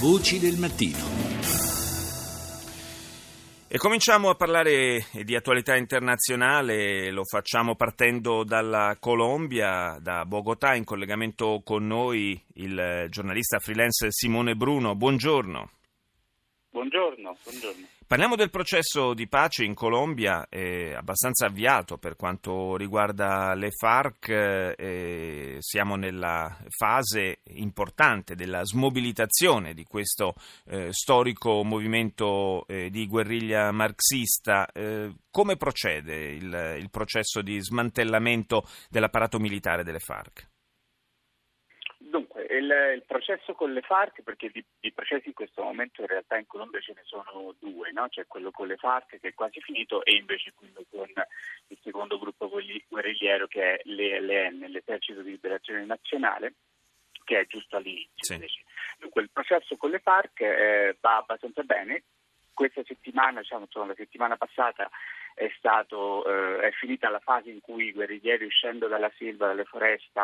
Voci del mattino. E cominciamo a parlare di attualità internazionale, lo facciamo partendo dalla Colombia, da Bogotà, in collegamento con noi il giornalista freelance Simone Bruno. Buongiorno. Buongiorno, buongiorno. Parliamo del processo di pace in Colombia, è abbastanza avviato per quanto riguarda le FARC, eh, siamo nella fase importante della smobilitazione di questo eh, storico movimento eh, di guerriglia marxista. Eh, come procede il, il processo di smantellamento dell'apparato militare delle FARC? Il, il, processo con le FARC, perché di, di, processi in questo momento in realtà in Colombia ce ne sono due, no? c'è quello con le FARC che è quasi finito e invece quello con il secondo gruppo guerrigliero che è l'ELN, l'Esercito di Liberazione Nazionale, che è giusto all'inizio. Sì. Dunque il processo con le FARC eh, va abbastanza bene, questa settimana, diciamo, insomma, la settimana passata è, stato, eh, è finita la fase in cui i guerriglieri uscendo dalla selva, dalle foreste,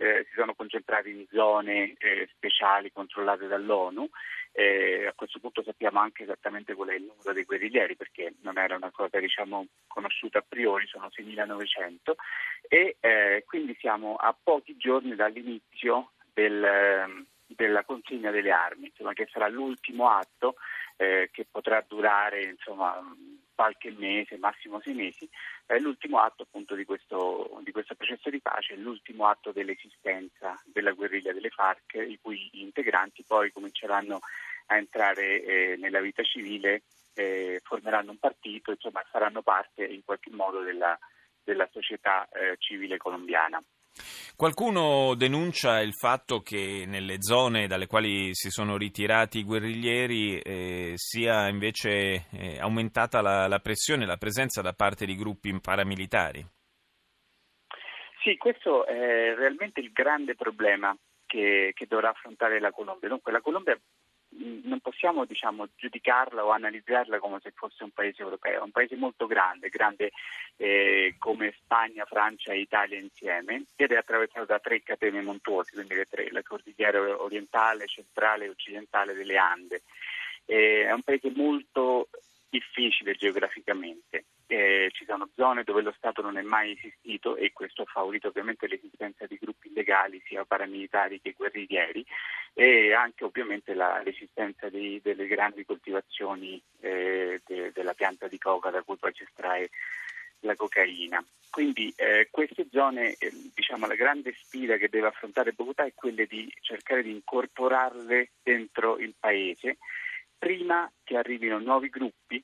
eh, si sono concentrati in zone eh, speciali controllate dall'ONU. Eh, a questo punto sappiamo anche esattamente qual è il numero dei guerriglieri perché non era una cosa diciamo, conosciuta a priori, sono 6.900 e eh, quindi siamo a pochi giorni dall'inizio del, della consegna delle armi, insomma, che sarà l'ultimo atto eh, che potrà durare insomma, qualche mese, massimo sei mesi, è l'ultimo atto appunto di questo, di questo processo di pace, l'ultimo atto dell'esistenza della guerriglia delle FARC, i cui integranti poi cominceranno a entrare eh, nella vita civile, eh, formeranno un partito, insomma faranno parte in qualche modo della, della società eh, civile colombiana. Qualcuno denuncia il fatto che nelle zone dalle quali si sono ritirati i guerriglieri eh, sia invece eh, aumentata la, la pressione, la presenza da parte di gruppi paramilitari. Sì, questo è realmente il grande problema che, che dovrà affrontare la Colombia. Dunque, la Colombia non possiamo diciamo, giudicarla o analizzarla come se fosse un paese europeo, è un paese molto grande, grande eh, come Spagna, Francia e Italia insieme, ed è attraversato da tre catene montuose, quindi le tre, la cordigliera orientale, centrale e occidentale delle Ande. Eh, è un paese molto difficile geograficamente. Eh, ci sono zone dove lo Stato non è mai esistito e questo ha favorito ovviamente l'esistenza di gruppi illegali sia paramilitari che guerriglieri e anche ovviamente la, l'esistenza di, delle grandi coltivazioni eh, de, della pianta di coca da cui poi si estrae la cocaina. Quindi eh, queste zone, eh, diciamo, la grande sfida che deve affrontare Bogotà è quella di cercare di incorporarle dentro il paese prima che arrivino nuovi gruppi,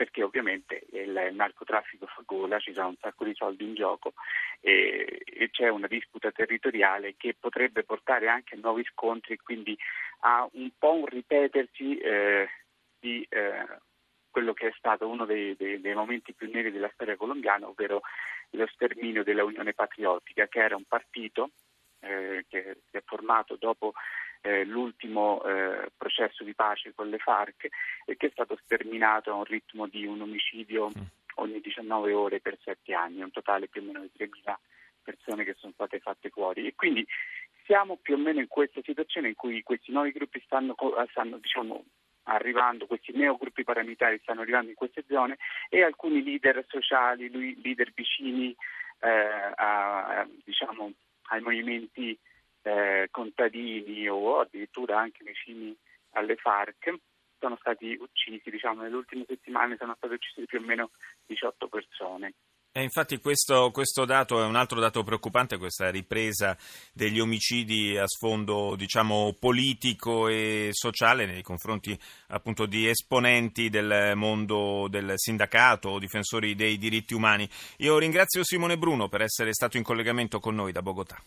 perché ovviamente il, narcotraffico fa gola, ci sono un sacco di soldi in gioco e, e, c'è una disputa territoriale che potrebbe portare anche a nuovi scontri e quindi a un po' un ripetersi eh, di eh, quello che è stato uno dei, dei, dei, momenti più neri della storia colombiana, ovvero lo sterminio della Unione Patriottica, che era un partito eh, che si è formato dopo eh, l'ultimo eh, processo di pace con le FARC e che è stato sterminato a un ritmo di un omicidio mm. ogni 19 ore per 7 anni, un totale più o meno di 3.000 persone che sono state fatte fuori. E quindi siamo più o meno in questa situazione in cui questi nuovi gruppi stanno, stanno diciamo, arrivando, questi neogruppi paramilitari stanno arrivando in queste zone e alcuni leader sociali, leader vicini eh, a, diciamo, ai movimenti eh, contadini o addirittura anche vicini alle FARC sono stati uccisi, diciamo, nelle ultime settimane sono state uccise più o meno 18 persone. E infatti questo, questo, dato è un altro dato preoccupante, questa ripresa degli omicidi a sfondo diciamo, politico e sociale nei confronti appunto di esponenti del mondo del sindacato o difensori dei diritti umani. Io ringrazio Simone Bruno per essere stato in collegamento con noi da Bogotà.